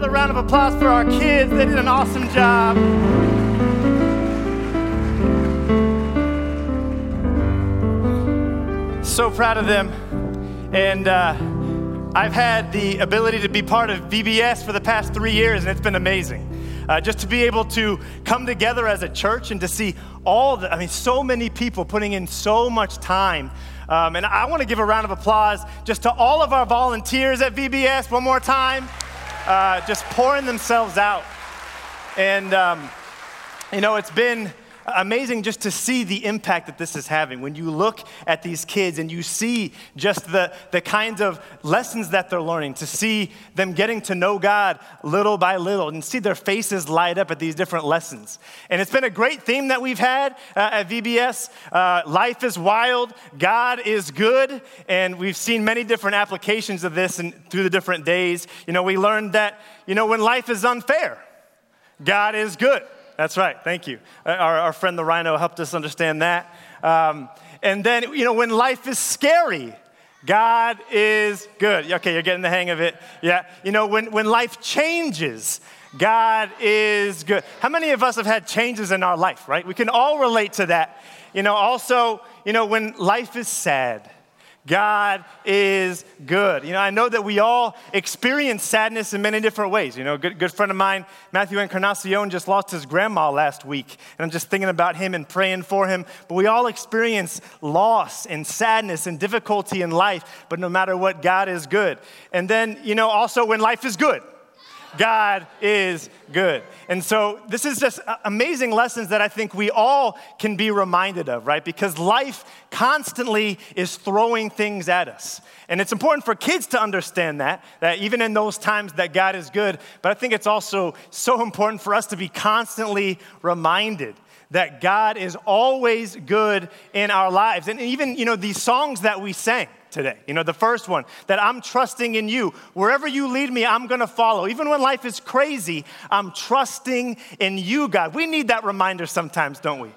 another round of applause for our kids. They did an awesome job. So proud of them. And uh, I've had the ability to be part of VBS for the past three years, and it's been amazing. Uh, just to be able to come together as a church and to see all the, I mean, so many people putting in so much time. Um, and I want to give a round of applause just to all of our volunteers at VBS one more time, uh, just pouring themselves out. And, um, you know, it's been amazing just to see the impact that this is having. When you look at these kids and you see just the, the kinds of lessons that they're learning, to see them getting to know God little by little and see their faces light up at these different lessons. And it's been a great theme that we've had uh, at VBS. Uh, life is wild, God is good, and we've seen many different applications of this and through the different days. You know, we learned that, you know, when life is unfair, God is good. That's right. Thank you. Uh, our, our friend the rhino helped us understand that. Um, and then, you know, when life is scary, God is good. Okay, you're getting the hang of it. Yeah. You know, when, when life changes, God is good. How many of us have had changes in our life, right? We can all relate to that. You know, also, you know, when life is sad, God is good. You know, I know that we all experience sadness in many different ways. You know, a good, good friend of mine, Matthew Encarnacion, just lost his grandma last week. And I'm just thinking about him and praying for him. But we all experience loss and sadness and difficulty in life. But no matter what, God is good. And then, you know, also when life is good, God is good. And so this is just amazing lessons that I think we all can be reminded of, right? Because life constantly is throwing things at us. And it's important for kids to understand that, that even in those times that God is good, but I think it's also so important for us to be constantly reminded that God is always good in our lives. And even, you know, these songs that we sang, today. You know, the first one, that I'm trusting in you. Wherever you lead me, I'm gonna follow. Even when life is crazy, I'm trusting in you, God. We need that reminder sometimes, don't we?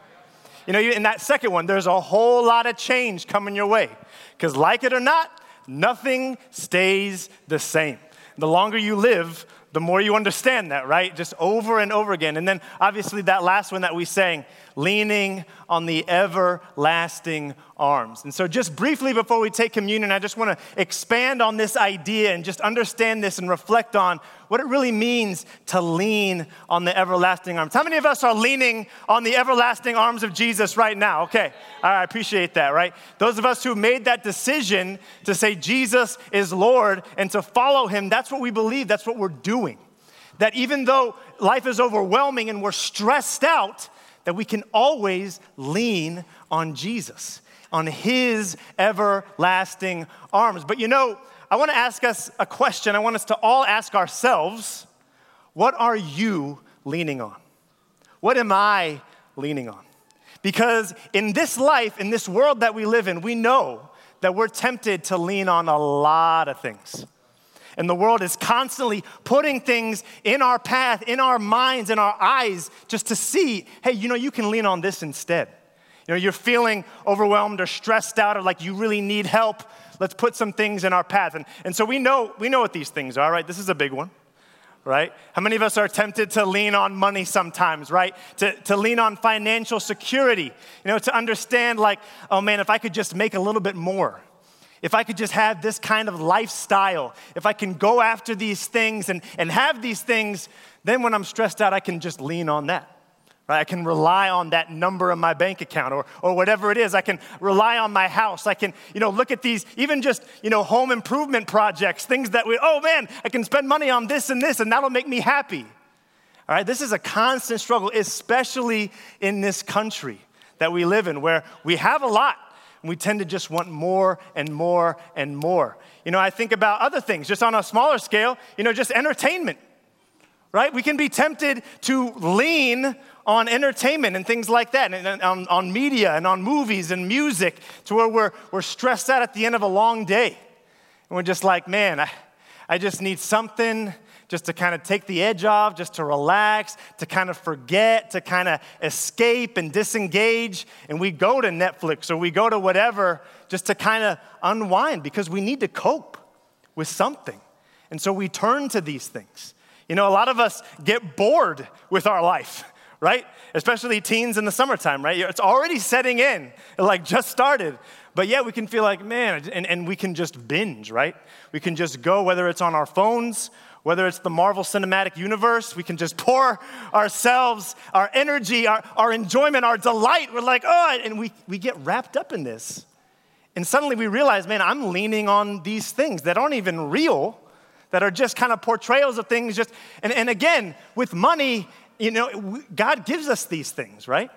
You know, in that second one, there's a whole lot of change coming your way. Because, like it or not, nothing stays the same. The longer you live, the more you understand that, right? Just over and over again. And then, obviously, that last one that we sang, leaning on the everlasting arms. And so, just briefly before we take communion, I just want to expand on this idea and just understand this and reflect on what it really means to lean on the everlasting arms. How many of us are leaning on the everlasting arms of Jesus right now? Okay, I appreciate that, right? Those of us who made that decision to say Jesus is Lord and to follow him, that's what we believe, that's what we're doing. That even though life is overwhelming and we're stressed out, that we can always lean on Jesus, on his everlasting arms. But you know, I want to ask us a question. I want us to all ask ourselves what are you leaning on? What am I leaning on? Because in this life, in this world that we live in, we know that we're tempted to lean on a lot of things. And the world is constantly putting things in our path, in our minds, in our eyes, just to see, hey, you know, you can lean on this instead. You know, you're feeling overwhelmed or stressed out or like you really need help. Let's put some things in our path. And, and so we know, we know what these things are, right? This is a big one, right? How many of us are tempted to lean on money sometimes, right? To, to lean on financial security, you know, to understand like, oh man, if I could just make a little bit more, if I could just have this kind of lifestyle, if I can go after these things and, and have these things, then when I'm stressed out, I can just lean on that. Right? I can rely on that number in my bank account or, or whatever it is. I can rely on my house. I can, you know, look at these, even just, you know, home improvement projects, things that we, oh man, I can spend money on this and this and that'll make me happy. All right, this is a constant struggle, especially in this country that we live in where we have a lot and we tend to just want more and more and more. You know, I think about other things, just on a smaller scale, you know, just entertainment, right? We can be tempted to lean on entertainment and things like that, and on, on media and on movies and music, to where we're, we're stressed out at the end of a long day. And we're just like, man, I, I just need something just to kind of take the edge off, just to relax, to kind of forget, to kind of escape and disengage. And we go to Netflix or we go to whatever just to kind of unwind because we need to cope with something. And so we turn to these things. You know, a lot of us get bored with our life, right? Especially teens in the summertime, right? It's already setting in, it like just started. But yet we can feel like, man, and, and we can just binge, right? We can just go, whether it's on our phones, whether it's the Marvel Cinematic Universe, we can just pour ourselves, our energy, our, our enjoyment, our delight. We're like, oh, and we, we get wrapped up in this. And suddenly we realize, man, I'm leaning on these things that aren't even real, that are just kind of portrayals of things. Just and, and again, with money, you know, God gives us these things, right?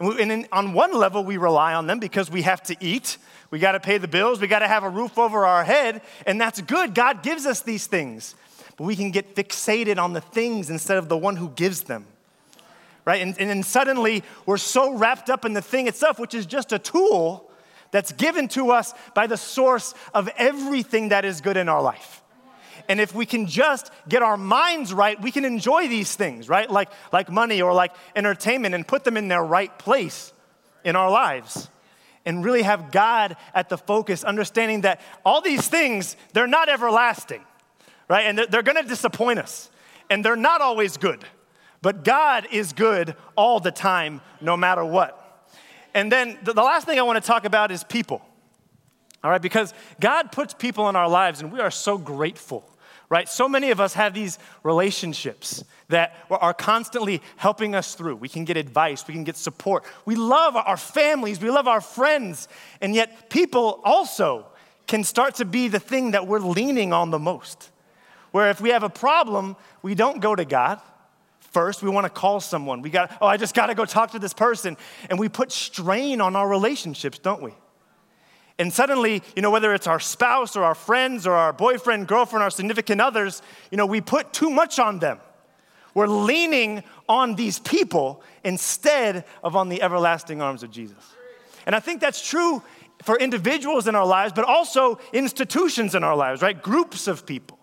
And, in, on one level, we rely on them because we have to eat, we got to pay the bills, we got to have a roof over our head, and that's good. God gives us these things, but we can get fixated on the things instead of the one who gives them. Right? And, and then suddenly we're so wrapped up in the thing itself, which is just a tool that's given to us by the source of everything that is good in our life. And if we can just get our minds right, we can enjoy these things, right? Like, like money or like entertainment and put them in their right place in our lives. And really have God at the focus, understanding that all these things, they're not everlasting, right? And they're, they're gonna disappoint us. And they're not always good. But God is good all the time, no matter what. And then the, the last thing I wanna talk about is people. All right, because God puts people in our lives, and we are so grateful right? So many of us have these relationships that are constantly helping us through. We can get advice, we can get support. We love our families, we love our friends, and yet people also can start to be the thing that we're leaning on the most. Where if we have a problem, we don't go to God. First, we want to call someone. We got, oh, I just got to go talk to this person. And we put strain on our relationships, don't we? And suddenly, you know, whether it's our spouse or our friends or our boyfriend, girlfriend, our significant others, you know, we put too much on them. We're leaning on these people instead of on the everlasting arms of Jesus. And I think that's true for individuals in our lives, but also institutions in our lives, right? Groups of people,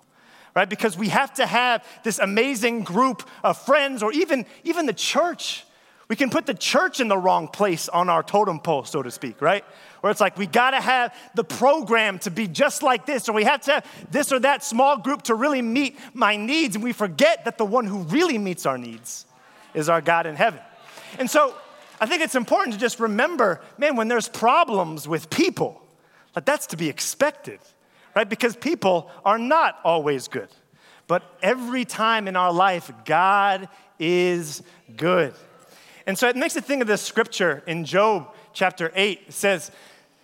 right? Because we have to have this amazing group of friends or even, even the church. We can put the church in the wrong place on our totem pole, so to speak, right? where it's like we got to have the program to be just like this, or we have to have this or that small group to really meet my needs, and we forget that the one who really meets our needs is our God in heaven. And so I think it's important to just remember, man, when there's problems with people, that that's to be expected, right? Because people are not always good. But every time in our life, God is good. And so it makes me think of this scripture in Job chapter 8. It says,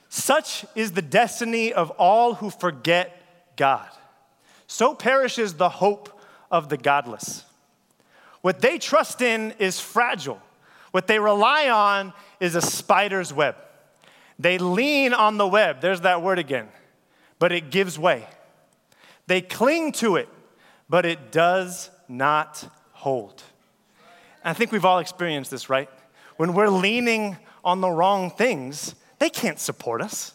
such is the destiny of all who forget God. So perishes the hope of the godless. What they trust in is fragile. What they rely on is a spider's web. They lean on the web, there's that word again, but it gives way. They cling to it, but it does not hold. And I think we've all experienced this, right? When we're leaning on the wrong things, they can't support us.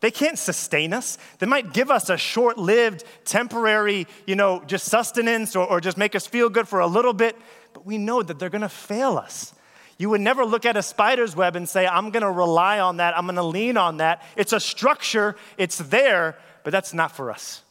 They can't sustain us. They might give us a short lived, temporary, you know, just sustenance or, or just make us feel good for a little bit, but we know that they're gonna fail us. You would never look at a spider's web and say, I'm gonna rely on that, I'm gonna lean on that. It's a structure, it's there, but that's not for us.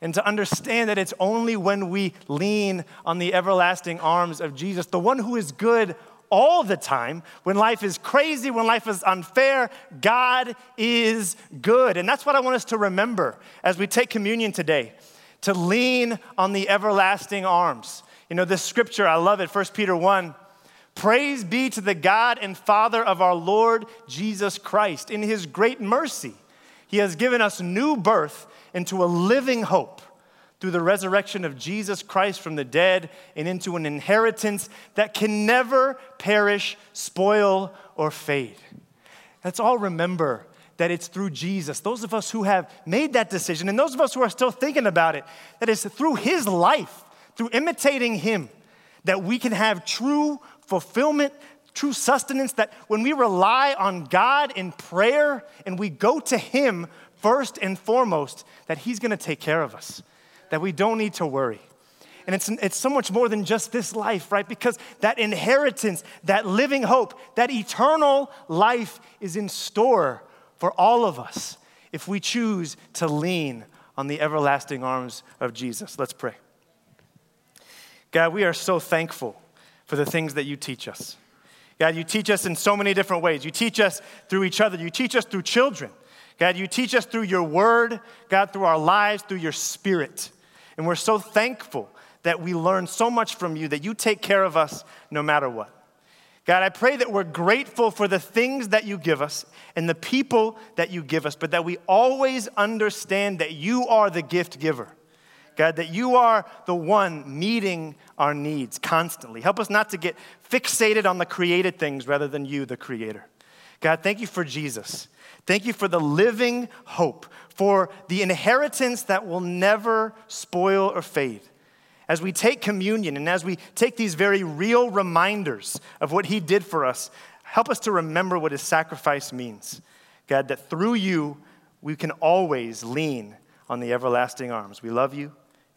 And to understand that it's only when we lean on the everlasting arms of Jesus, the one who is good all the time. When life is crazy, when life is unfair, God is good. And that's what I want us to remember as we take communion today to lean on the everlasting arms. You know, this scripture, I love it, 1 Peter 1. Praise be to the God and Father of our Lord Jesus Christ. In his great mercy, he has given us new birth into a living hope through the resurrection of Jesus Christ from the dead and into an inheritance that can never perish, spoil, or fade. Let's all remember that it's through Jesus. Those of us who have made that decision, and those of us who are still thinking about it, that it's through His life, through imitating Him, that we can have true fulfillment, true sustenance. That when we rely on God in prayer and we go to Him first and foremost, that He's gonna take care of us that we don't need to worry. And it's, it's so much more than just this life, right? Because that inheritance, that living hope, that eternal life is in store for all of us if we choose to lean on the everlasting arms of Jesus. Let's pray. God, we are so thankful for the things that you teach us. God, you teach us in so many different ways. You teach us through each other, you teach us through children. God, you teach us through your word, God, through our lives, through your spirit. And we're so thankful that we learn so much from you, that you take care of us no matter what. God, I pray that we're grateful for the things that you give us and the people that you give us, but that we always understand that you are the gift giver. God, that you are the one meeting our needs constantly. Help us not to get fixated on the created things rather than you, the creator. God, thank you for Jesus. Thank you for the living hope, for the inheritance that will never spoil or fade. As we take communion and as we take these very real reminders of what He did for us, help us to remember what His sacrifice means. God, that through you, we can always lean on the everlasting arms. We love you.